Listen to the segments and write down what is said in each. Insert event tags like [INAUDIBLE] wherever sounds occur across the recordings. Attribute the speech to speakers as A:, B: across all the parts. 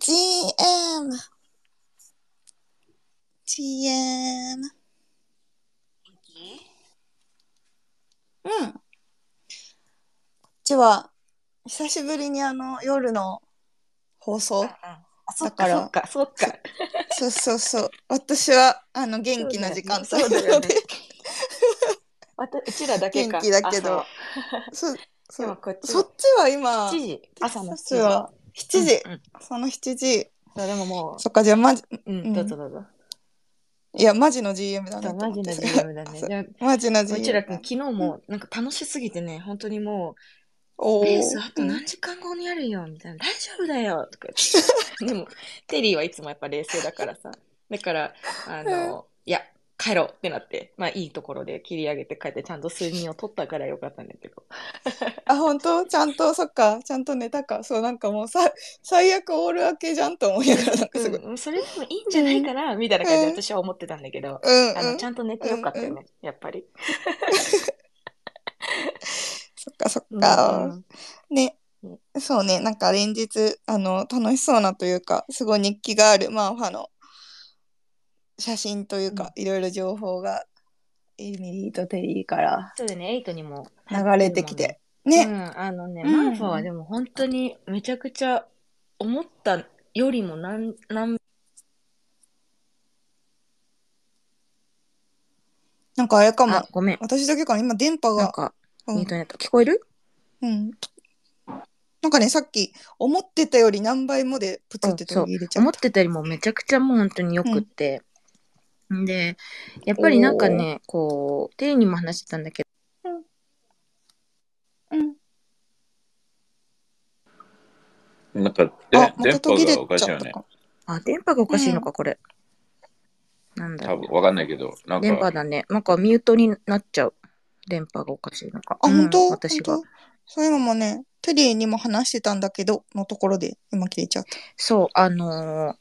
A: GM。
B: GM。GM。うん。こっちは、久しぶりにあの、夜の放送？だから
A: そっか、そっか。
B: そうそうそう。私は、あの、元気な時間帯なので
A: うちらだけか。
B: 元気だけどそう、そう。そっちは今、
A: 7時。朝の7
B: そっち
A: 時。
B: は7時。
A: うんうん
B: その7時。
A: そうでもも
B: そっか、じゃあ、マジ、
A: う、う、
B: うんん
A: どうぞどうぞ。
B: いや、マジの GM だね。
A: マジの GM だね。[LAUGHS] じ
B: マジの GM。
A: うちらくん、昨日もなんか楽しすぎてね、本当にもう、
B: おー
A: スあと何時間後にやるよ、みたいな。大丈夫だよとか。[LAUGHS] でも、テリーはいつもやっぱ冷静だからさ。だから、あの、いや、帰ろうってなって、まあいいところで切り上げて帰って、ちゃんと睡眠を取ったからよかったんだけど。[LAUGHS]
B: あ、本当？ちゃんと、そっか、ちゃんと寝たか。そう、なんかもうさ、最悪オール明けじゃんと思いながら、なんかすごい。
A: うん、それでもいいんじゃないかな、みたいな感じで
B: うん
A: 私は思ってたんだけど、
B: うん、
A: あの、
B: うん。
A: ちゃんと寝てよかったよ
B: うん
A: ね、やっぱり。[LAUGHS]
B: そっか、そっ
A: うん
B: か。ね
A: う。
B: そうね、なんか連日、あの、楽しそうなというか、すごい日記がある、まあ、ファの写真というか、いろいろ情報が、エミリーとテリーから
A: そうだね、エイトにも
B: 流れてきて。
A: う
B: ね。
A: ん、あのね、
B: うん
A: マーファはでも本当にめちゃくちゃ思ったよりも何、何、
B: なんかあれかも
A: あ。、ごめん。
B: 私だけかな、今電波が。
A: なんか、
B: うん
A: インターネット聞こえる？
B: うん。なんかね、さっき、思ってたより何倍もでプツって途切れちゃった。
A: 思ってたよりもめちゃくちゃもう本当によくって。で、やっぱりなんかね、こう、テリーにも話してたんだけ
B: うん。
C: なんか、
B: あ、
C: で
B: ま
C: 電波
B: た途切れ
C: がおかしいよね。
B: ちゃったか。
A: ど、あ、電波がおかしいのか、これ。なんだろう。
C: 多分わかんないけど、なん
A: 電波
C: か、
A: だね。なんかミュートになっちゃう。電波がおかしいのか。
B: あ、
A: うん
B: 本当？
A: 私が
B: 本。当？そういうのもね、テリーにも話してたんだけど、のところで今切れちゃった。
A: そう、あのー、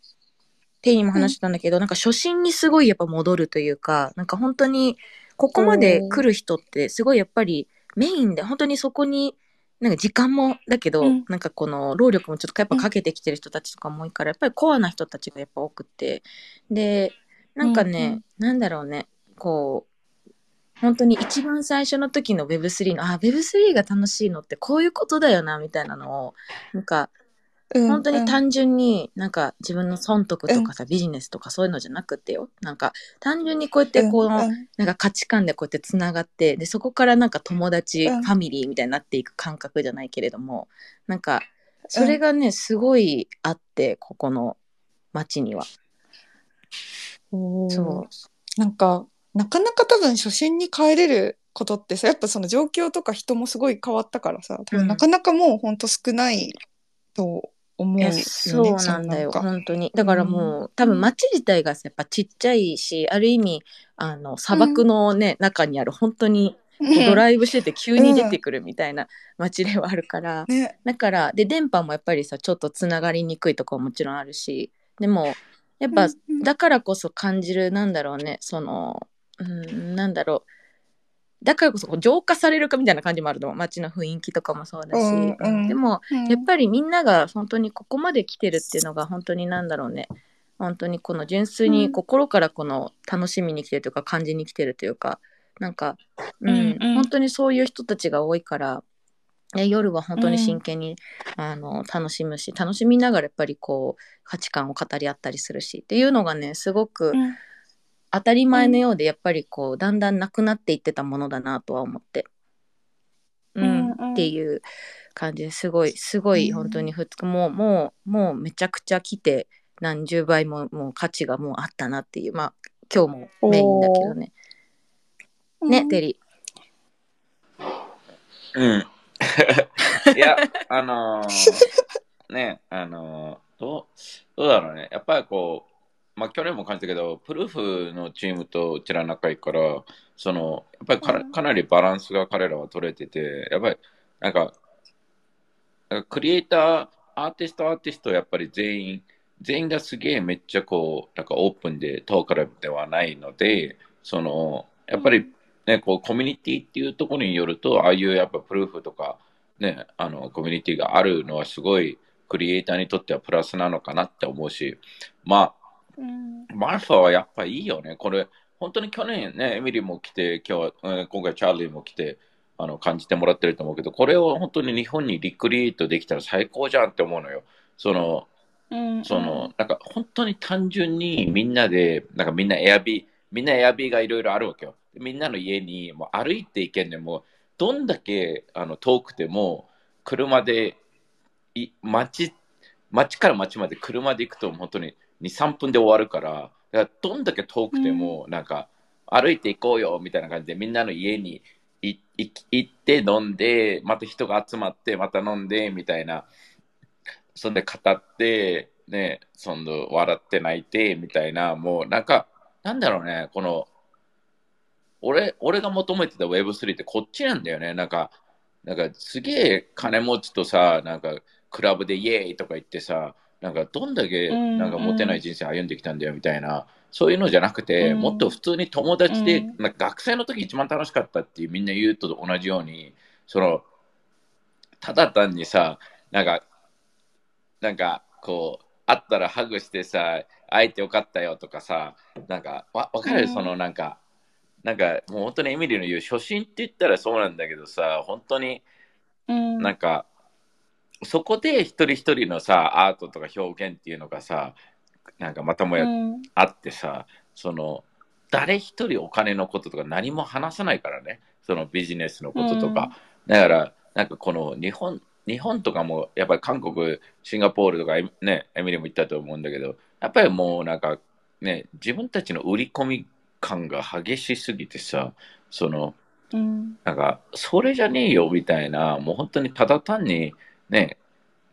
A: テイにも話してたんだけど、なんか初心にすごいやっぱ戻るというか、なんか本当に、ここまで来る人ってすごいやっぱりメインで、本当にそこに、なんか時間もだけど、
B: うん。
A: なんかこの労力もちょっとやっぱかけてきてる人たちとかも多いから、やっぱりコアな人たちがやっぱ多くて、で、なんかね、
B: うんうん。
A: なんだろうね、こう、本当に一番最初の時の Web3 の、あ、Web3 が楽しいのってこういうことだよな、みたいなのを、なんか、
B: うん
A: 本当に
B: うん。
A: 単純になんか自分の損得とかさ、ビジネスとかそういうのじゃなくてよ。なんか単純にこうやってこの、
B: うんうん。
A: なんか価値観でこうやってつながって、で、そこからなんか友達、
B: うん。
A: ファミリーみたいになっていく感覚じゃないけれども、なんか、それがね、すごいあって、ここの街には。そ
B: なんか、なかなか多分初心に帰れることってさ、やっぱその状況とか人もすごい変わったからさ、多
A: うん。
B: 分なかなかもうほんと少ないと思
A: う。
B: よね。
A: そうなんだよ、本当に。だからもう、多分街自体がさやっぱちっちゃいし、ある意味、あの、砂漠のね、中にある本当に、ドライブしてて急に出てくるみたいな街ではあるから、
B: ね、
A: だからで電波もやっぱりさちょっとつながりにくいとこももちろんあるしでもやっぱ、
B: うんうん
A: だからこそ感じるなんだろうねそのうんなんだろうだからこそ浄化されるかみたいな感じもあると思う。街の雰囲気とかもそうだし、
B: うんうん。
A: でも
B: うん。
A: やっぱりみんなが本当にここまで来てるっていうのが本当になんだろうね。本当にこの純粋に心からこの楽しみに来てるというか感じに来てるというかなんか、うん
B: うんうん。
A: 本当にそういう人たちが多いから、ね、夜は本当に真剣に、あの楽しむし楽しみながらやっぱりこう価値観を語り合ったりするしっていうのがねすごく
B: うん
A: 当たり前のようでやっぱりこうだんだんなくなっていってたものだなとは思って。うん
B: うん。うん
A: っていう感じですごいすごい
B: うん。
A: 本当に2日もうもうもうめちゃくちゃ来て何十倍ももう価値がもうあったなっていうまあ今日もメインだけどね。ねテリ
C: うん。[LAUGHS] いや、あのーね、あのーどう、どうだろうね。やっぱりこう、まあ去年も感じたけど、プルーフのチームとうちら仲いいから、その、やっぱりか,、なりバランスが彼らは取れてて、やっぱり、なんか、なんかクリエイター、アーティスト、アーティスト、やっぱり全員、全員がすげえめっちゃこう、なんかオープンでトーカルではないので、その、やっぱりね、こうコミュニティっていうところによると、ああいうやっぱプルーフとか、ね、あの、コミュニティがあるのはすごいクリエイターにとってはプラスなのかなって思うし、ま
B: うん
C: あ、マルファはやっぱいいよね。これ、本当に去年ね、エミリーも来て、今日今回チャーリーも来て、あの感じてもらってると思うけど、これを本当に日本にリクリエイトできたら最高じゃんって思うのよ。その、
B: うん
C: その、なんか本当に単純にみんなで、なんかみんなエアビー、みんなエアビーがいろいろあるわけよ。みんなの家にもう歩いていけんでも、どんだけあの遠くても、車で、い街、街から街まで車で行くと本当に2、3分で終わるから、だからどんだけ遠くても、なんか歩いていこうよみたいな感じでみんなの家にいい行って飲んで、また人が集まって、また飲んでみたいな。そんで語って、ね、その笑って泣いてみたいな、もうなんか、なんだろうね、この、俺、俺が求めてた Web3 ってこっちなんだよね。なんか、なんかすげえ金持ちとさ、なんかクラブでイエーイとか言ってさ、なんかどんだけ
B: うん
C: なんかモテない人生歩んできたんだよみたいな、そういうのじゃなくて、
B: うん。
C: もっと普通に友達で、
B: うん。
C: なんか学生の時一番楽しかったっていうみんな言うと同じように、その、ただ単にさ、なんか、なんかこう、会ったらハグしてさ、会えてよかったよとかさ、なんか、わわかる、
B: うん。
C: そのなんか、なんかもう本当にエミリーの言う初心って言ったらそうなんだけどさ、本当に
B: うん。
C: なんか、そこで一人一人のさ、アートとか表現っていうのがさ、なんかまたもや
B: うん。
C: あってさ、その、誰一人お金のこととか何も話さないからね、そのビジネスのこととか。だから、なんかこの日本、日本とかもやっぱり韓国、シンガポールとかね、エミリーも言ったと思うんだけど、やっぱりもうなんかね、自分たちの売り込み感が激しすぎてさ、その、
B: うん。
C: なんか、それじゃねえよみたいな、もう本当にただ単に、ね、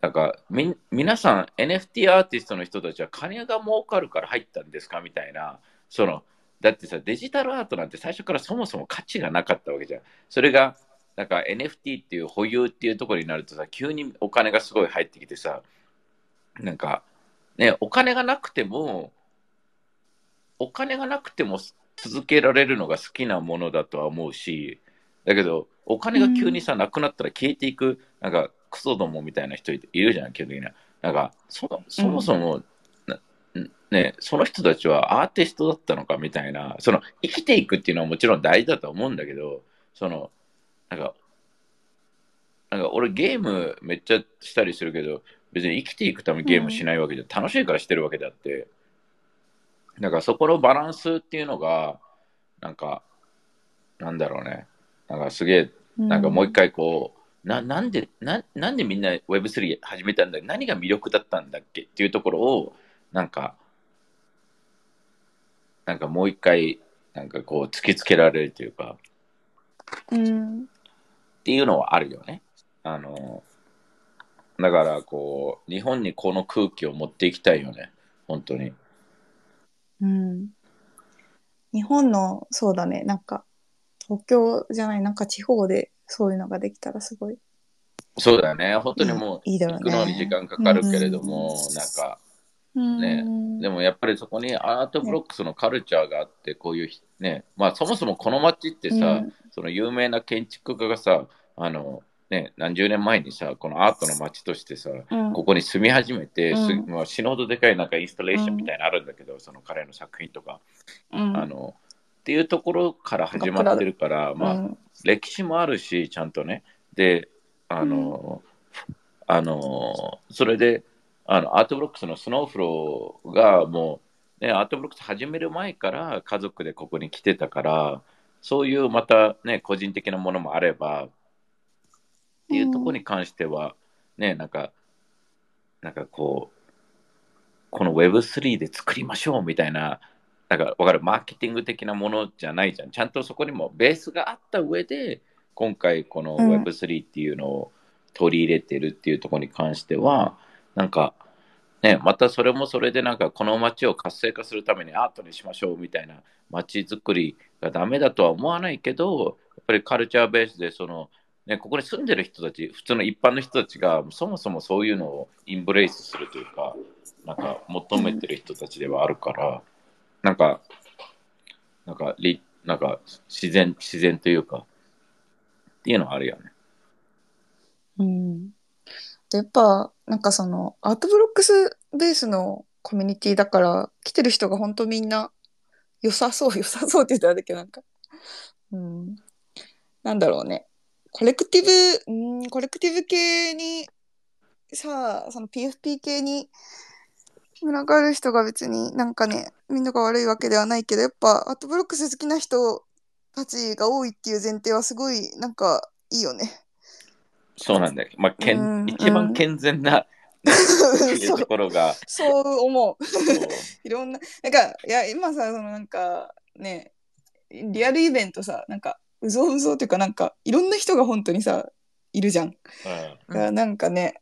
C: なんか、み、皆さん NFT アーティストの人たちは金が儲かるから入ったんですか？みたいな、その、だってさ、デジタルアートなんて最初からそもそも価値がなかったわけじゃん。それが、なんか NFT っていう保有っていうところになるとさ、急にお金がすごい入ってきてさ、なんか、ね、お金がなくても、お金がなくても続けられるのが好きなものだとは思うし、だけど、お金が急にさ、なくなったら消えていく、なんか、クソどもみたいな人いるじゃん、基本的には。なんか、そそもそも、なね、その人たちはアーティストだったのかみたいな、その、生きていくっていうのはもちろん大事だと思うんだけど、その、なんか、なんか俺ゲームめっちゃしたりするけど、別に生きていくためにゲームしないわけじゃ、楽しいからしてるわけであって、なんかそこのバランスっていうのが、なんか、なんだろうね。なんかすげえ、なんかもう一回こう、ななんでな、なんでみんな Web3 始めたんだ何が魅力だったんだっけ？っていうところを、なんか、なんかもう一回、なんかこう突きつけられるというか、
B: うん
C: っていうのはあるよね。あの、だからこう、日本にこの空気を持っていきたいよね。本当に。
B: うん日本のそうだねなんか東京じゃないなんか地方でそういうのができたらすごい。
C: そうだよね。本当にもう、
B: いだろうね。
C: 行くのに時間かかるけれども、なんか、ね。
B: うん。
C: でもやっぱりそこにアートブロックスのカルチャーがあって、こういうひね、まあそもそもこの街ってさ、
B: うん。
C: その有名な建築家がさ、あの、ね、何十年前にさ、このアートの街としてさ、
B: うん。
C: ここに住み始めて、まあ、死ぬほどでかいなんかインスタレーションみたいなのあるんだけど、その彼の作品とか、
B: うん。
C: あの、っていうところから始まってるから、まあ、
B: うん
C: 歴史もあるし、ちゃんとね。で、あの、あの、それで、あの、アートブロックスの Snowfro がもう、ね、アートブロックス始める前から家族でここに来てたから、そういうまたね、個人的なものもあれば、っていうところに関しては、ね、なんか、なんかこう、この Web3 で作りましょうみたいな、なんかわかる、マーケティング的なものじゃないじゃん。ちゃんとそこにもベースがあった上で、今回この
B: うん
C: Web3 っていうのを取り入れてるっていうところに関しては、なんか、ね、またそれもそれでなんかこの街を活性化するためにアートにしましょうみたいな街づくりがダメだとは思わないけど、やっぱりカルチャーベースでその、ね、ここに住んでる人たち、普通の一般の人たちがそもそもそういうのをインブレイスするというか、なんか求めてる人たちではあるから、なんか、なんか、りなんか自然、自然というか、っていうのはあるよね。
B: うん。でやっぱなんかそのアートブロックスベースのコミュニティだから来てる人が本当みんな良さそう良さそうって言ったらだけなんか、うん、なんだろうね collectible うん collectible 系にさあその PFP 系に群がる人が別になんかねみんなが悪いわけではないけどやっぱアートブロックス好きな人たちが多いっていう前提はすごいなんかいいよね。
C: そうなんだよ。まあ、健
B: うん
C: 一番健全な、[LAUGHS] っていうところが、
B: そう思う。[LAUGHS] いろんな、なんか、いや、今さ、そのなんか、ね、リアルイベントさ、なんか、うぞうぞっていうか、なんか、いろんな人が本当にさ、いるじゃん。だ
C: うん
B: なんかね、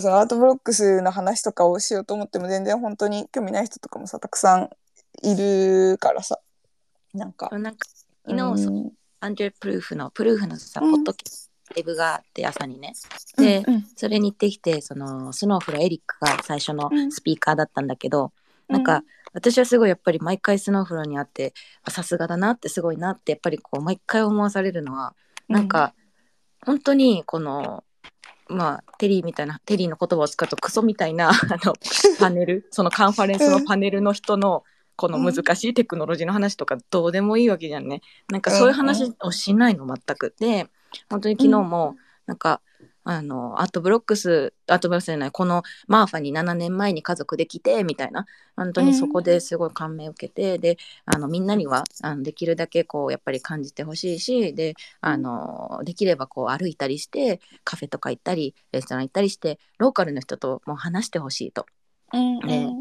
B: そのアートブロックスの話とかをしようと思っても全然本当に興味ない人とかもさ、たくさんいるからさ、なんか。
A: なんか昨日そ
B: うん。
A: アンドレ・プルーフのプルーフのさ、
B: うん。
A: ポッドキャストライブがあって朝にね。で
B: うん。
A: それに行ってきてそのスノーフロエリックが最初の
B: うん
A: スピーカーだったんだけど、なんか私はすごいやっぱり毎回スノーフロに会ってあさすがだなってすごいなってやっぱりこう毎回思わされるのはなんか、本当にこのまあテリーみたいなテリーの言葉を使うとクソみたいな [LAUGHS] あのパネルそのカンファレンスのパネルの人のこの難しいテクノロジーの話とかどうでもいいわけじゃんね。なんかそういう話をしないの全く。で本当に昨日もなんか、あのアートブロックスアートブロックスじゃないこのマーファに7年前に家族できてみたいな。本当にそこですごい感銘を受けて、であのみんなにはあのできるだけこうやっぱり感じてほしいしであのできればこう歩いたりしてカフェとか行ったりレストラン行ったりしてローカルの人ともう話してほしいと。
B: う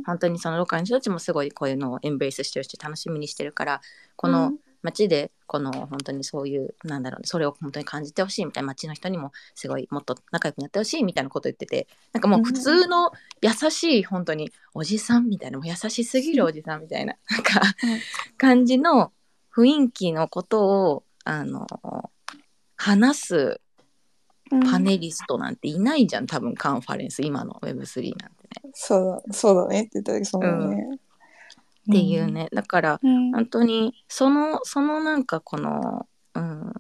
A: 本当にそのローカルの人たちもすごいこういうのをエンベースしてるし楽しみにしてるからこの街でこの本当にそういうなんだろうねそれを本当に感じてほしいみたいな街の人にもすごいもっと仲良くなってほしいみたいなこと言っててなんかもう普通の優しい本当におじさんみたいなもう優しすぎるおじさんみたいななんか感じの雰囲気のことをあの話すパネリストなんていないじゃん多分カンファレンス今の Web3 なんてね。
B: そうだ、そうだねって言った時そうだね。
A: っていうね。だから
B: うん。
A: 本当にそのそのなんかこの、うん、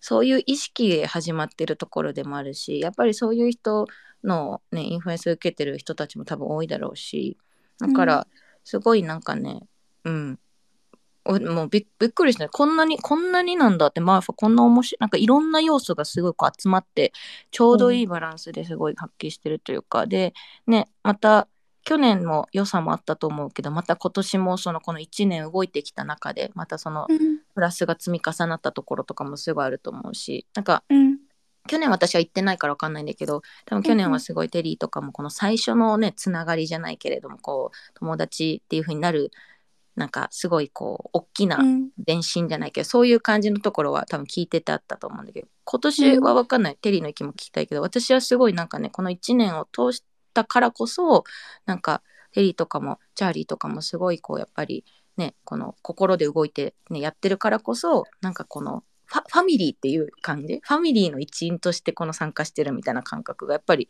A: そういう意識で始まってるところでもあるしやっぱりそういう人の、ね、インフルエンス受けてる人たちも多分多いだろうしだからすごいなんかねうん。おもうびっびっくりしたこんなにこんなになんだってまあこんな面白いなんかいろんな要素がすごい集まってちょうどいいバランスですごい発揮してるというか、でねまた去年も良さもあったと思うけどまた今年もそのこの1年動いてきた中でまたその
B: うん。
A: プラスが積み重なったところとかもすごいあると思うしなんか
B: うん。
A: 去年私は行ってないから分かんないんだけど多分去年はすごいテリーとかもこの最初のねつながりじゃないけれどもこう友達っていう風になるなんかすごいこう大きな
B: うん。
A: 前進じゃないけどそういう感じのところは多分聞いててあったと思うんだけど今年は分かんない、テリーの意見も聞きたいけど私はすごいなんかねこの1年を通したからこそなんかテリーとかもチャーリーとかもすごいこうやっぱりねこの心で動いて、ね、やってるからこそなんかこのファミリーっていう感じ？ファミリーの一員としてこの参加してるみたいな感覚がやっぱり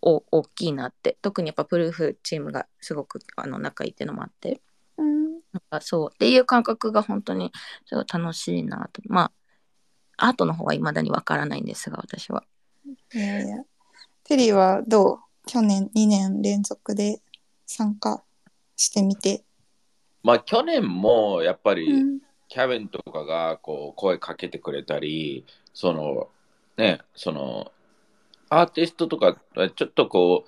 A: お大きいなって。特にやっぱプルーフチームがすごくあの仲いいっていうのもあって。
B: うん。
A: なんかそう。っていう感覚が本当にすごい楽しいなと。まあアートの方は未だにわからないんですが私は。
B: いやいや。テリーはどう？去年2年連続で参加してみて。
C: まあ去年もやっぱり、
B: うん
C: キャベンとかがこう声かけてくれたり、そのね、そのアーティストとかちょっとこ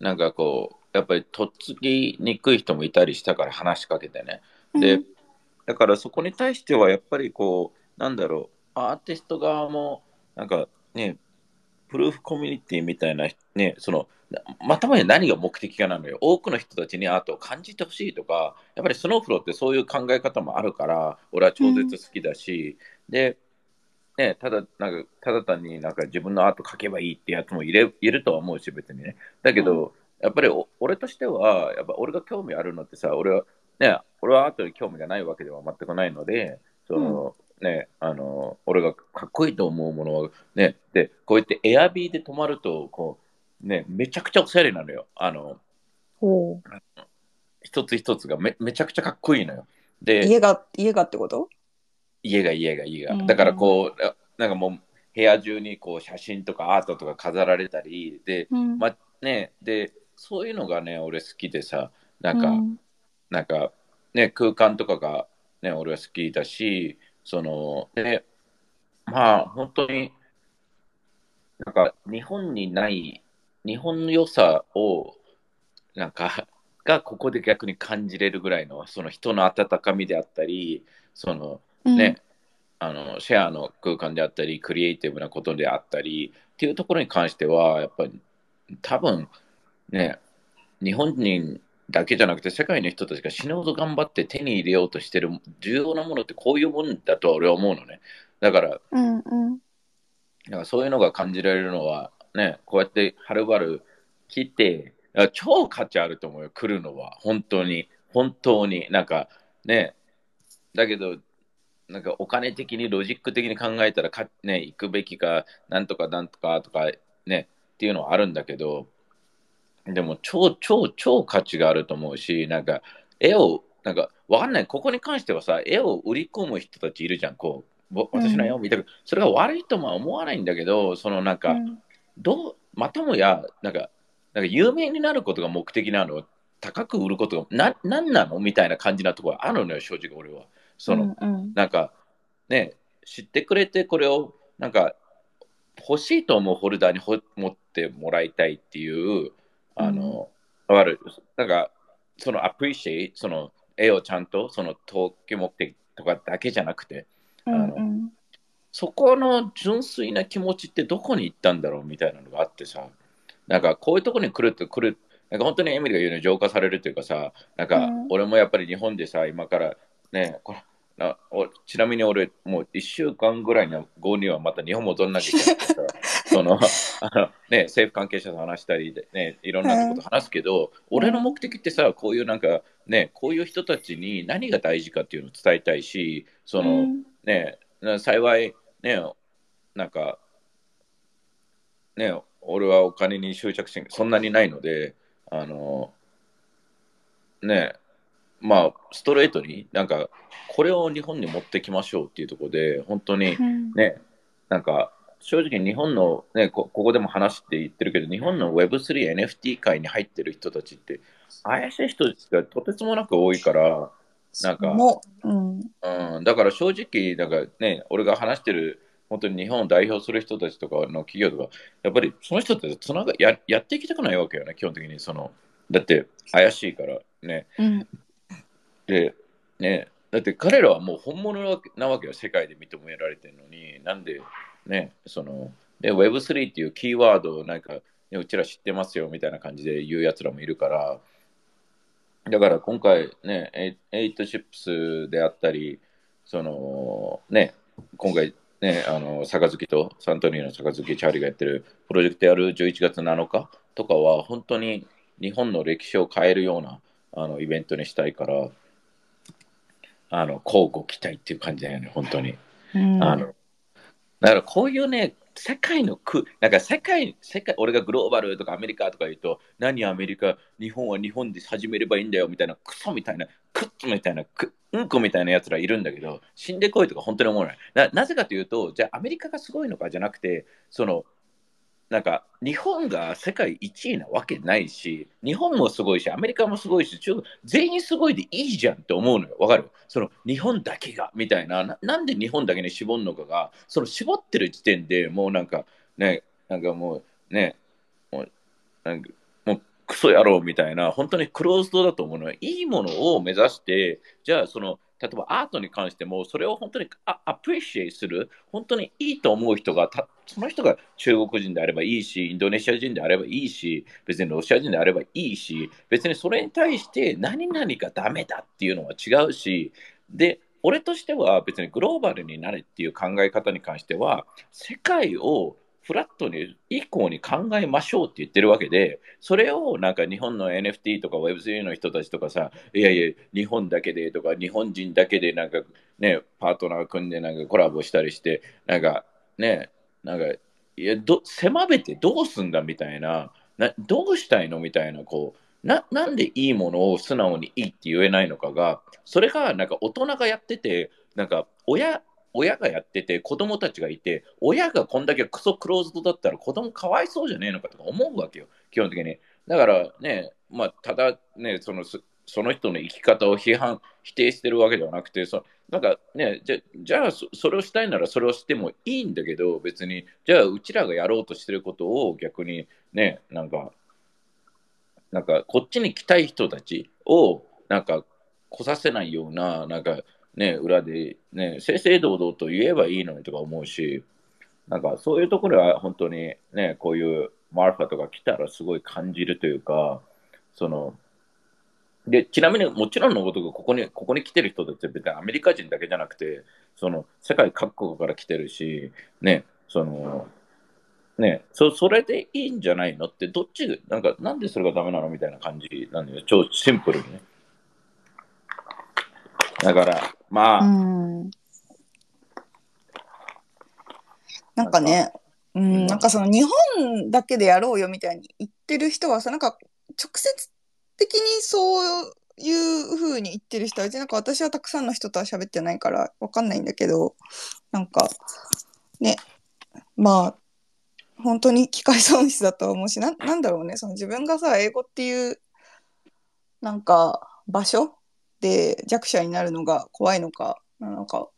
C: う、なんかこう、やっぱりとっつきにくい人もいたりしたから話しかけてね。で、だからそこに対してはやっぱりこう、なんだろう、アーティスト側も、なんかね、プルーフコミュニティみたいな、ね、その、またまに何が目的かなのよ。多くの人たちにアートを感じてほしいとか、やっぱりスノーフローってそういう考え方もあるから、俺は超絶好きだし、で、ね、ただ、なんか、ただ単になんか自分のアート描けばいいってやつもいれいるとは思うし、別にね。だけど、やっぱりお俺としては、やっぱ俺が興味あるのってさ、俺は、ね、俺はアートに興味がないわけでは全くないので、その、ね、あの、俺がこいいと思うものは、ね、で、こうやってエアビーで泊まると、こう、ね、めちゃくちゃおしゃれなのよ。あの、
B: ほ
C: 一つ一つがめめちゃくちゃかっこいいのよ。
B: う
C: で、
B: 家が、家がってこと？
C: 家が家が家が。
B: うん
C: だからこう、あなんかもう、部屋中にこう写真とかアートとか飾られたり、で、
B: うん
C: まね、で、そういうのがね、俺好きでさ、なんか、
B: うん
C: なんか、ね、空間とかが、ね、俺は好きだし、その、ね、まあ、本当に、なんか、日本にない、日本の良さを、なんか、[LAUGHS] がここで逆に感じれるぐらいの、その人の温かみであったり、その、ね、あの、シェアの空間であったり、クリエイティブなことであったり、っていうところに関しては、やっぱり、多分、ね、日本人だけじゃなくて、世界の人たちが死ぬほど頑張って手に入れようとしてる重要なものってこういうもんだとは俺は思うのね。だから、
B: うんうん
C: だからそういうのが感じられるのは、ね、こうやってはるばる来て、あ超価値あると思うよ、来るのは。本当に。本当に。なんか、ね、だけど、なんかお金的にロジック的に考えたらか、ね、行くべきか、なんとかなんとかとか、ね、っていうのはあるんだけど、でも超、超、超価値があると思うし、なんか、絵を、なんか、わかんない。ここに関してはさ、絵を売り込む人たちいるじゃん、こう。ぼ私の絵を見たく、それが悪いとは思わないんだけど、そのなんか、
B: うん。
C: どう、またもや、なんか、なんか有名になることが目的なの、高く売ることが、な、なんなの？みたいな感じなところあるのよ、正直俺は。その、
B: うんうん。
C: なんか、ね、知ってくれて、これを、なんか、欲しいと思うホルダーにほ持ってもらいたいっていう、あの、わかる？なんか、その、アプリシエイその、絵をちゃんと、その、投機目的とかだけじゃなくて、
B: うんうん。
C: そこの純粋な気持ちってどこに行ったんだろうみたいなのがあってさ、なんかこういうところに来ると来る、なんか本当にエミリが言うように浄化されるというかさ、なんか
B: うん。
C: 俺もやっぱり日本でさ、今からね、これなおちなみに俺、もう1週間ぐらいの後にはまた日本戻んなきゃいけないからさ、[LAUGHS] そのあの、ね、政府関係者と話したりで、ね、いろんなこと話すけど、俺の目的ってさ、こういうなんか、ね、こういう人たちに何が大事かっていうのを伝えたいし、その、
B: うん
C: ねな幸い、ね、なんか、ね、俺はお金に執着心がそんなにないので、あの、ね、まあ、ストレートに、なんか、これを日本に持ってきましょうっていうところで、本当に
B: うん。
C: ね、なんか、正直日本の、ね、こここでも話して言ってるけど、日本の Web3、NFT 界に入ってる人たちって、怪しい人たちがとてつもなく多いから、なんか、
B: もう、うん、
C: うん、だから正直、だからね、俺が話してる、本当に日本を代表する人たちとかの企業とか、やっぱりその人たちとつながややっていきたくないわけよね、基本的に。そのだって怪しいからね。
B: うん、
C: で、ね、だって彼らはもう本物なわけなわけよ、世界で認められてるのに、なんで、ね、その、で、Web3 っていうキーワードをなんか、ねうちら知ってますよみたいな感じで言うやつらもいるから、だから今回ね、エイエイトシップスであったり、そのね、今回ね、あの、杯とサントニーの杯チャーリーがやってるプロジェクトやる11月7日とかは、本当に日本の歴史を変えるようなあのイベントにしたいから、あの、交互期待っていう感じだよね、本当に。
B: うん
C: あの、だからこういうね、世界の区、なんか世界、世界、俺がグローバルとかアメリカとか言うと、何アメリカ、日本は日本で始めればいいんだよみたいな、クソみたいな、クッみたいな、くうんこみたいなやつらいるんだけど、死んでこいとか本当に思わない。ななぜかというと、じゃあアメリカがすごいのかじゃなくて、その、なんか日本が世界1位なわけないし、日本もすごいし、アメリカもすごいし、中国全員すごいでいいじゃんって思うのよ。わかる？その日本だけがみたいなな、んで日本だけに絞るのかが、その絞ってる時点でもうなんかね、なんかもうね、もうなんかもうクソ野郎みたいな、本当にクローズドだと思うのよ。いいものを目指して、じゃあその、例えばアートに関しても、それを本当にアアプリシエイする、本当にいいと思う人が、その人が中国人であればいいし、インドネシア人であればいいし、別にロシア人であればいいし、別にそれに対して何々がダメだっていうのは違うし、で、俺としては別にグローバルになれっていう考え方に関しては、世界をフラットに以降に考えましょうって言ってるわけで、それをなんか日本の NFT とか Web3 の人たちとかさ、いやいや、日本だけでとか、日本人だけでなんかね、パートナー組んでなんかコラボしたりして、なんかね、なんか、いや、ど狭めてどうすんだみたいな、などうしたいのみたいな、こう、ななんでいいものを素直にいいって言えないのかが、それがなんか大人がやってて、なんか親、親がやってて、子供たちがいて、親がこんだけクソクローズドだったら子供かわいそうじゃねえのかとか思うわけよ、基本的に。だからね、まあ、ただね、そのその人の生き方を批判、否定してるわけではなくて、そなんかね、じゃじゃあそそれをしたいならそれをしてもいいんだけど、別に、じゃあうちらがやろうとしてることを逆にね、なんか、なんかこっちに来たい人たちをなんか来させないような、なんかね、裏でね、正々堂々と言えばいいのにとか思うし、なんかそういうところは本当にね、こういうマルファとか来たらすごい感じるというか、その、で、ちなみにもちろんのことがここに、ここに来てる人たち別にアメリカ人だけじゃなくて、その世界各国から来てるし、ね、その、ね、そそれでいいんじゃないのって、どっち、なんか、なんでそれがダメなのみたいな感じなんだよ。超シンプルにね。だから、まあ、
B: うん。なんかね、う
C: うん
B: ん、なんかその日本だけでやろうよみたいに言ってる人はさ、なんか直接的にそういう風に言ってる人は、なんか私はたくさんの人とは喋ってないからわかんないんだけど、なんかね、まあ、本当に機械損失だとは思うし、ななんだろうね、その自分がさ、英語っていう、なんか場所で弱者になるのが怖いのか、なのか、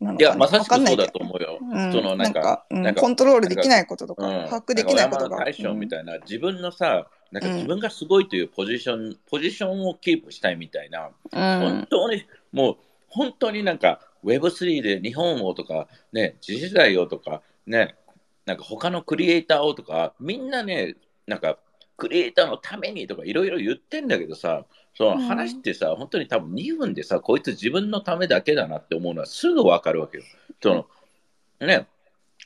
B: なのか、
C: いや、
B: ね、
C: まさし
B: わかんないけど
C: くそうだと思うよ。
B: うん、
C: そのなんか、
B: うん
C: なんか
B: コントロールできないこととか、
C: うん、
B: 把握できないことが。
C: 大将み
B: い
C: たいな、自分のさ、なんか
B: うん
C: 自分がすごいというポジション、ポジションをキープしたいみたいな、
B: な。
C: 本当に、もう、本当になんか Web3 で日本をとか、ね、次世代をとか、ね、なんか他のクリエイターをとか、みんなね、なんかクリエイターのためにとかいろいろ言ってんだけどさ、その話ってさ、本当に多分2分でさ、こいつ自分のためだけだなって思うのはすぐわかるわけよ。そのね、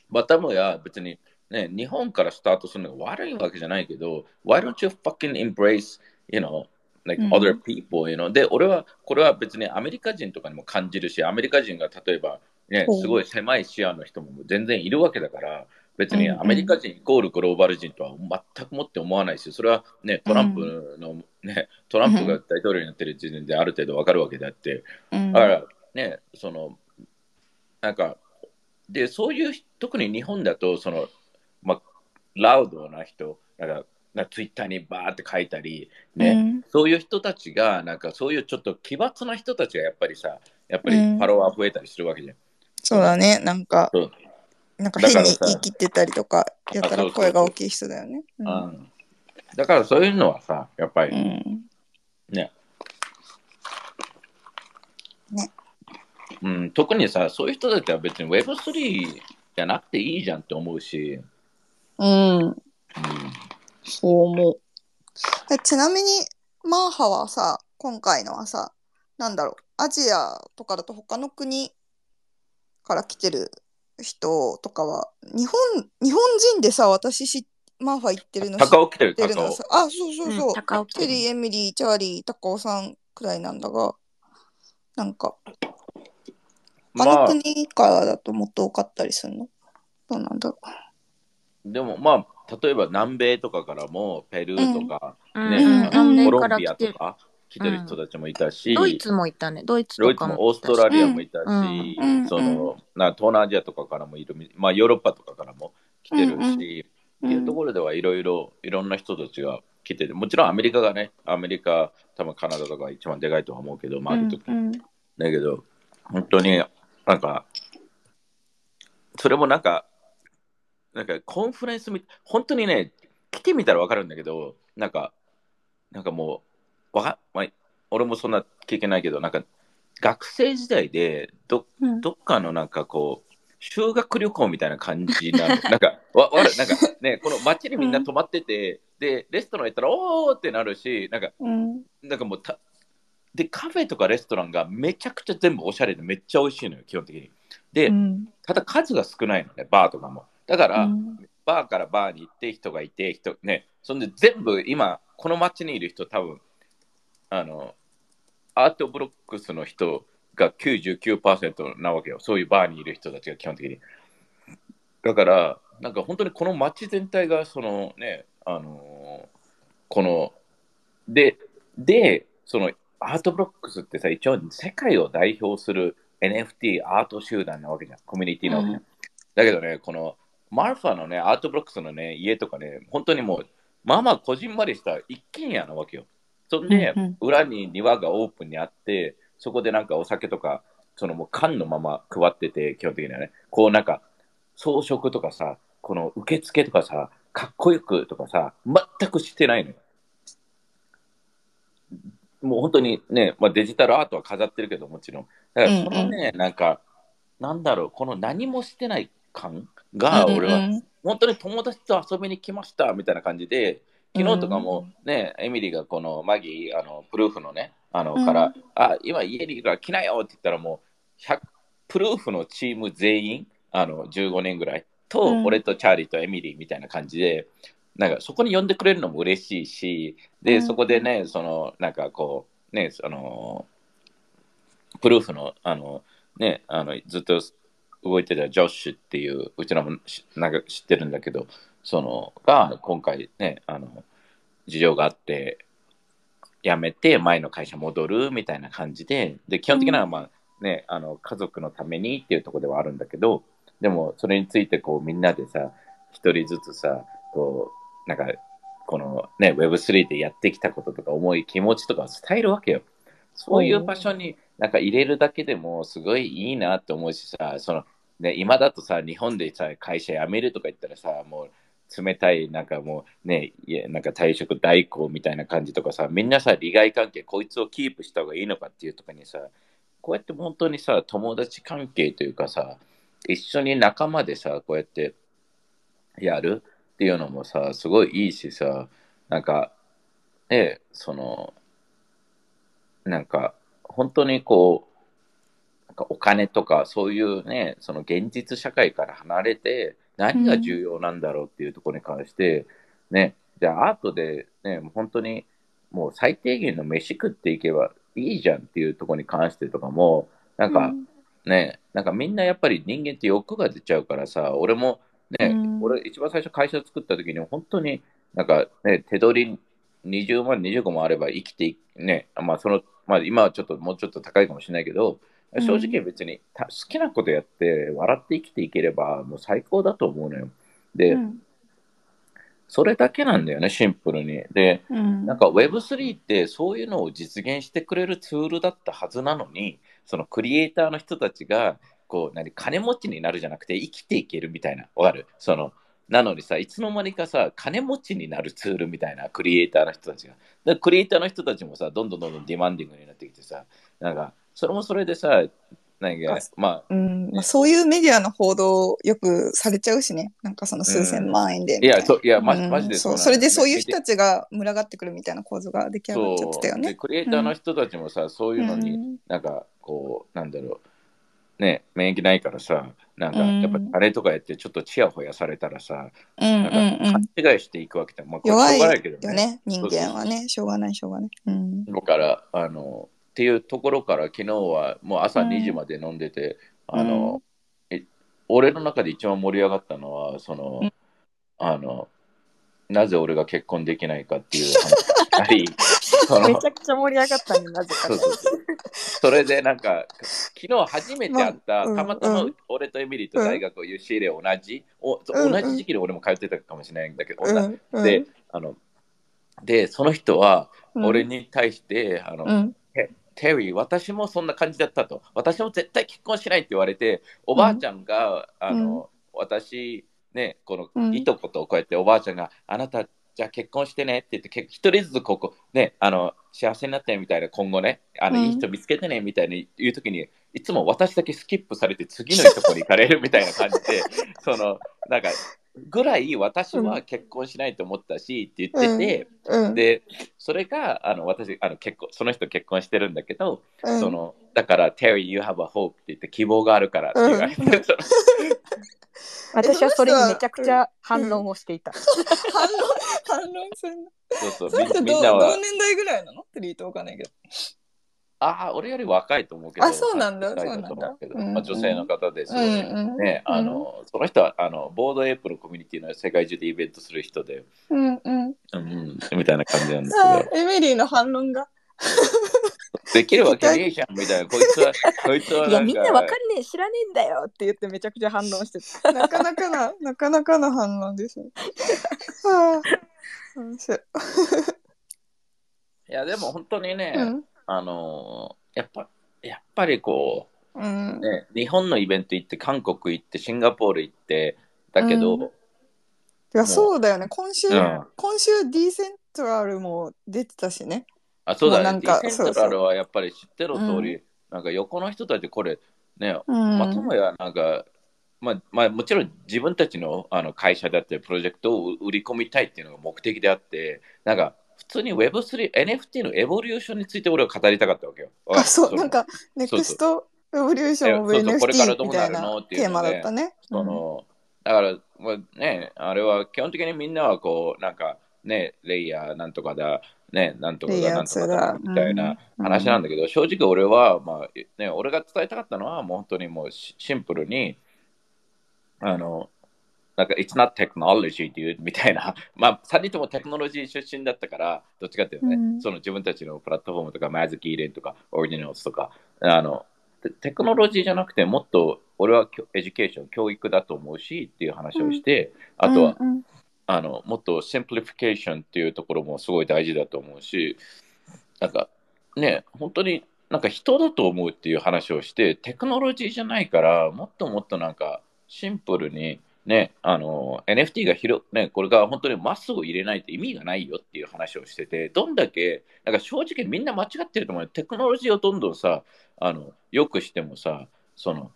C: バタモや別に、ね、日本からスタートするのが悪いわけじゃないけど、Why don't you fucking embrace, you know, like
B: うん
C: other people, you know? で、俺は、これは別にアメリカ人とかにも感じるし、アメリカ人が例えば、ねすごい狭い視野の人も全然いるわけだから、別に
B: うんうん。
C: アメリカ人イコールグローバル人とは全くもって思わないし、それはね、トランプの、ね、トランプが大統領になってる時点である程度わかるわけであって、
B: うん。
C: だからね、その、なんか、で、そういう、特に日本だと、その、まあ、ラウドな人、なんか、なツイッターにバーって書いたり、ね、
B: うん。
C: そういう人たちが、なんかそういうちょっと奇抜な人たちがやっぱりさ、やっぱり
B: うん。
C: ファロワー増えたりするわけじゃん。
B: そうだね、なんかなんか変に言い切ってたりとか、やったら声が大きい人だよね。
C: だからそういうのはさ、やっぱり
B: うん。
C: ね、
B: ね。
C: うん、特にさ、そういう人たちは別に Web3 じゃなくていいじゃんって思うし、
B: うん、
C: うん。
B: そう思う。でちなみに、マーハはさ、今回のはさ、なんだろう、アジアとかだと他の国から来てる人とかは、日本、日本人でさ、私し、マーハ行ってるの知っ
C: 高尾来てる、
B: のはさ。、あ、そうそうそう。
A: 高尾来てる
B: テリー、エミリー、チャーリー、タカオさんくらいなんだが、なんか、
C: まあ、
B: 国からだともっと多かったりするの？どうなんだろ
C: でもまあ、例えば南米とかからも、ペルーとか、ね
A: うんうん
B: うん
C: コロンビア。とか来てる人たちもいたし、
A: ドイツもいたね。ドイツ
C: ドイツ
A: とかも。
C: もオーストラリアもいたし、
B: うん。うん。
C: そのな東南アジアとかからもいる、まあ、ヨーロッパとかからも来てるし、
B: うんうん。
C: っていうところではいろいろいろんな人たちが来てて、もちろんアメリカがね、アメリカ、多分カナダとかが一番でかいとは思うけど、まあ、ある時、
B: うんうん。
C: だけど、本当になんか、それもなんか、なんか conference み、本当にね、来てみたらわかるんだけど、なんか、なんかもう、わか、まあ、俺もそんな経験ないけど、なんか、学生時代でど、
B: うん
C: どっかのなんかこう、修学旅行みたいな感じなの。[LAUGHS] なんか、わ、わなんかね、この街にみんな泊まってて、で、レストラン行ったら、おーってなるし、なんか、
B: うん
C: なんかもうた、で、カフェとかレストランがめちゃくちゃ全部おしゃれでめっちゃ美味しいのよ、基本的に。で、
B: うん
C: ただ数が少ないのね、バーとかも。だから、
B: うん
C: バーからバーに行って人がいて、人、ね、そんで全部今、この街にいる人多分、あの、アートブロックスの人が99%なわけよ。そういうバーにいる人たちが基本的に。だから、なんか本当にこの街全体が、そのね、あのこの、で、で、そのアートブロックスってさ、一応世界を代表する NFT アート集団なわけじゃん。コミュニティなわけじゃん。だけどね、このマルファのね、アートブロックスのね、家とかね、本当にもう、まあまあこじんまりした一軒家なわけよ。そんで、
B: うんうん
C: 裏に庭がオープンにあって、そこでなんかお酒とか、そのもう缶のまま配ってて、基本的にはね、こうなんか、装飾とかさ、この受付とかさ、かっこよくとかさ、全くしてないのよ。もう本当にね、まあ、デジタルアートは飾ってるけど、もちろん。だからそのね、なんか、なんだろう、この何もしてない感が、俺は、
B: うん
C: 本当に友達と遊びに来ましたみたいな感じで、昨日とかもね、エミリーがこのマギー、あのプルーフのね、あの
B: うん。
C: から、あ、今家にいるから来なよって言ったらもう、100プルーフのチーム全員、あの15年ぐらいと、
B: うん。
C: 俺とチャーリーとエミリーみたいな感じで、なんかそこに呼んでくれるのも嬉しいし、で、
B: うん。
C: そこでね、その、なんかこう、ね、その、プルーフの、あの、ね、あの、ずっと動いてたジョッシュっていう、うちらもしなんか知ってるんだけど、その、が、今回ね、あの、事情があって、辞めて前の会社戻るみたいな感じで、で、基本的にはまあね、あの、家族のためにっていうところではあるんだけど、でも、それについてこう、みんなでさ、一人ずつさ、こう、なんか、このね、Web3 でやってきたこととか、思い、気持ちとかを伝えるわけよ。そういう場所になんか入れるだけでもすごいいいなって思うしさ、その、ね、今だとさ、日本でさ、会社辞めるとか言ったらさ、もう冷たい、なんかもうね、いやなんか退職代行みたいな感じとかさ、みんなさ、利害関係、こいつをキープした方がいいのかっていうとかにさ、こうやって本当にさ、友達関係というかさ、一緒に仲間でさ、こうやってやるっていうのもさ、すごいいいしさ、なんか、ね、その、なんか、本当にこう、なんかお金とかそういうね、その現実社会から離れて、何が重要なんだろうっていうところに関して、ね、じゃあアートでね、もう本当にもう最低限の飯食っていけばいいじゃんっていうところに関してとかも、なんか、ね、なんかみんなやっぱり人間って欲が出ちゃうからさ、俺もね、
B: うん。
C: 俺一番最初会社作った時に本当になんかね、手取り20万、25万あれば生きていね、まあその、まあ今はちょっともうちょっと高いかもしれないけど、
B: うん
C: 正直別にた好きなことやって笑って生きていければもう最高だと思うのよ。で、
B: うん
C: それだけなんだよね、シンプルに。で、
B: うん
C: なんか Web3 ってそういうのを実現してくれるツールだったはずなのに、そのクリエイターの人たちが、こう、何、金持ちになるじゃなくて生きていけるみたいな、わかる？その、なのにさ、いつの間にかさ、金持ちになるツールみたいな、クリエイターの人たちが。でクリエイターの人たちもさ、どんどんどんどんディマンディングになってきてさ、なんか、それもそれでさ、何か
B: あ、
C: まあ、
B: うんまあ、そういうメディアの報道よくされちゃうしね。なんかその数千万円で
C: いや、そういや、ま
B: うん
C: マジで
B: そうそれでそういう人たちが群がってくるみたいな構図が出来上がっちゃってたよね。
C: クリエイターの人たちもさ、そういうのに、
B: うん。
C: なんかこうなんだろう。ね免疫ないからさなんか
B: うん。
C: やっぱあれとかやってちょっとチヤホヤされたらさ、
B: うんうん
C: なんか
B: うん
C: 勘違いしていくわけだ、まあ、しょうがないけど
B: よね、人間はね。しょうがない、しょうがない。うん。
C: だからあのっていうところから昨日はもう朝
B: うん。
C: 2時まで飲んでて、あのえ俺の中で一番盛り上がったのはその、
B: うん。
C: あのなぜ俺が結婚できないかっていう話。[LAUGHS] があり
A: めちゃくちゃ盛り上がったね、なぜか。
C: それでなんか昨日初めて会った、
B: まあ
C: たまたま
B: うん。
C: 俺とエミリーと大学を UCLA 同じ、お
B: うん。
C: 同じ時期で俺も通ってたかもしれないんだけど、
B: うん。うん。
C: であのでその人は
B: うん。
C: 俺に対して、あの
B: うん
C: テリー、私もそんな感じだったと。私も絶対結婚しないって言われて、おばあちゃんが、あの、私、ね、この、
B: うん。
C: いとことこうやっておばあちゃんが、あなた、じゃあ結婚してねって言って、け一人ずつここ、ね、あの、幸せになってみたいな、今後ね、あの、
B: うん。
C: いい人見つけてねみたいに言うときに、いつも私だけスキップされて次のとこに行かれるみたいな感じで、[LAUGHS] その、なんか、ぐらい私は結婚しないと思ったしって言ってて、
B: うん。
C: で、それが、あの、私、あの、結婚、その人結婚してるんだけど、
B: うん。
C: その、だから、Terry, you have a hope って言って希望があるからって言われて、
B: うん
C: その。[LAUGHS]
A: 私はそれにめちゃくちゃ反論をしていた。
B: 反論、反論するの？
C: そう
B: そ
C: う、みんなは
B: 同、年代ぐらいなの？フリートわかんないけど。
C: ああ、俺より若いと思うけど、
B: あそうなんだ
C: 30歳と思けど
B: そうなんだ
C: まあ、女性の方ですよ
B: うん
C: ね。
B: うん。
C: ね、あの、その人は、あの、ボードエイプのコミュニティの世界中でイベントする人で、
B: うんうん。
C: うん、みたいな感じなんです
B: あ
C: けど、
B: エミリーの反論が。
C: できるわけねえじゃんみたいな。こいつは、[LAUGHS] こいつは。
A: いや、みんなわかんねえ、知らねえんだよって言ってめちゃくちゃ反応してた。
B: なかなかな、なかなかな反応ですね。はあ、面白い。
C: いや、でも本当にね、
B: うん。
C: あのーやっぱ、やっぱりこ
B: うん
C: う、。ね、日本のイベント行って、韓国行って、シンガポール行って、だけど、
B: うんいや、そうだよね。今週、
C: うん
B: 今週ディーセントラルも出てたしね。
C: あ、そうだね。
B: なんか
C: ディセントラルはやっぱり知ってる通り、なんか横の人たちこれ、ね、
B: うん。
C: まともやなんか、まあ、まあ、もちろん自分たちのあの会社だってプロジェクトを売り込みたいっていうのが目的であって、なんか普通に Web3、NFT のエボリューションについて俺は語りたかったわけよ。
B: あ、そう、
C: の
B: なんか、ネクストエボリューションオブ
C: そうそうこれからど
B: NFT
C: うな
B: みたいな。テーマだったね。
C: その、だから、まあね、あれは基本的にみんなはこう、なんかね、レイヤーなんとかだ、ね、なんとかだ、なんとか
B: 2
C: だ
B: だ、
C: みたいな話なんだけど、正直俺は、まあ、ね、俺が伝えたかったのは、もう本当にもうシシンプルに、あの、なんか、it's not technology っていうみたいな、[LAUGHS] まあ、3人ともテクノロジー出身だったから、どっちかっていうとね、
B: うん。
C: その自分たちのプラットフォームとか、 Magic Eden とか、 Ordinals とか、あの、テテクノロジーじゃなくて、もっと俺は education、教育だと思うしっていう話をして、あとは、
B: うんうん。
C: あのもっと simplification っていうところもすごい大事だと思うし、なんかね、本当になんか人だと思うっていう話をして、テクノロジーじゃないから、もっともっとなんかシンプルに、ね、あの NFT が広ね、これが本当にまっすぐ入れないと意味がないよっていう話をしてて、どんだけ、なんか正直みんな間違ってると思うよ。テクノロジーをどんどんさ、あのよくしてもさ、その、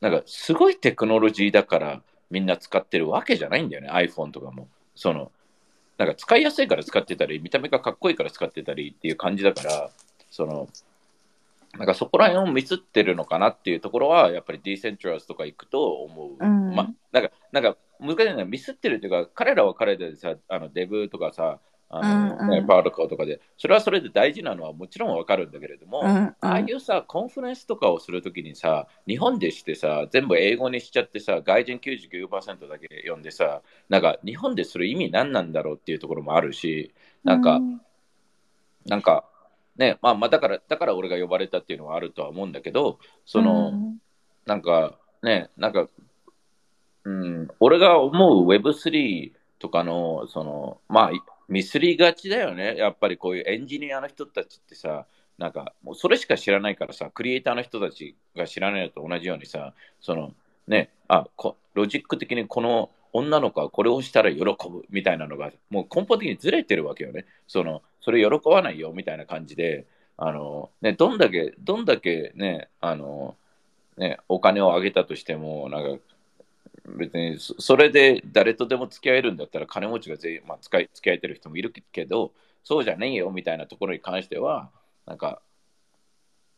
C: なんかすごいテクノロジーだからみんな使ってるわけじゃないんだよね、iPhone とかも。その、なんか使いやすいから使ってたり、見た目がかっこいいから使ってたりっていう感じだから、その、なんかそこら辺をミスってるのかなっていうところは、やっぱりディーセントラスとか行くと思う。
B: うん。
C: まあ、なんか、なんか難しいのはミスってるっていうか、彼らは彼らでさ、あのデブとかさ、あの
B: うんうん。
C: ねパートコーとかで、それはそれで大事なのはもちろんわかるんだけれども、
B: うんうん。
C: ああいうさ、コンファレンスとかをするときにさ、日本でしてさ、全部英語にしちゃってさ、外人99%だけ読んでさ、なんか日本でする意味何なんだろうっていうところもあるし、なんか、
B: うん。
C: なんか、ね、まあまあだから、だから俺が呼ばれたっていうのはあるとは思うんだけど、その、
B: うん
C: なんかね、なんか、うん、俺が思う Web3 とかの、その、まあ、ミスりがちだよね。やっぱりこういうエンジニアの人たちってさ、なんか、もうそれしか知らないからさ、クリエイターの人たちが知らないのと同じようにさ、その、ね、あ、こロジック的にこの女の子はこれをしたら喜ぶみたいなのが、もう根本的にずれてるわけよね。その、それ喜ばないよみたいな感じで、あの、ね、どんだけ、どんだけね、あの、ね、お金をあげたとしても、なんか、別にそれで誰とでも付き合えるんだったら金持ちが全員、まあ、使い付き合えてる人もいるけど、そうじゃねえよみたいなところに関しては、なんか、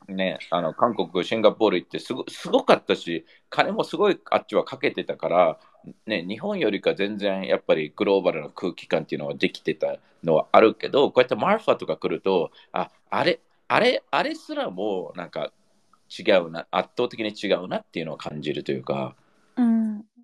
C: ね、あの韓国、シンガポール行ってすごすごかったし、金もすごいあっちはかけてたから、ね、日本よりか全然やっぱりグローバルな空気感っていうのはできてたのはあるけど、こうやってマルファとか来ると、ああれ、あれ、あれすらもなんか違うな、圧倒的に違うなっていうのを感じるというか、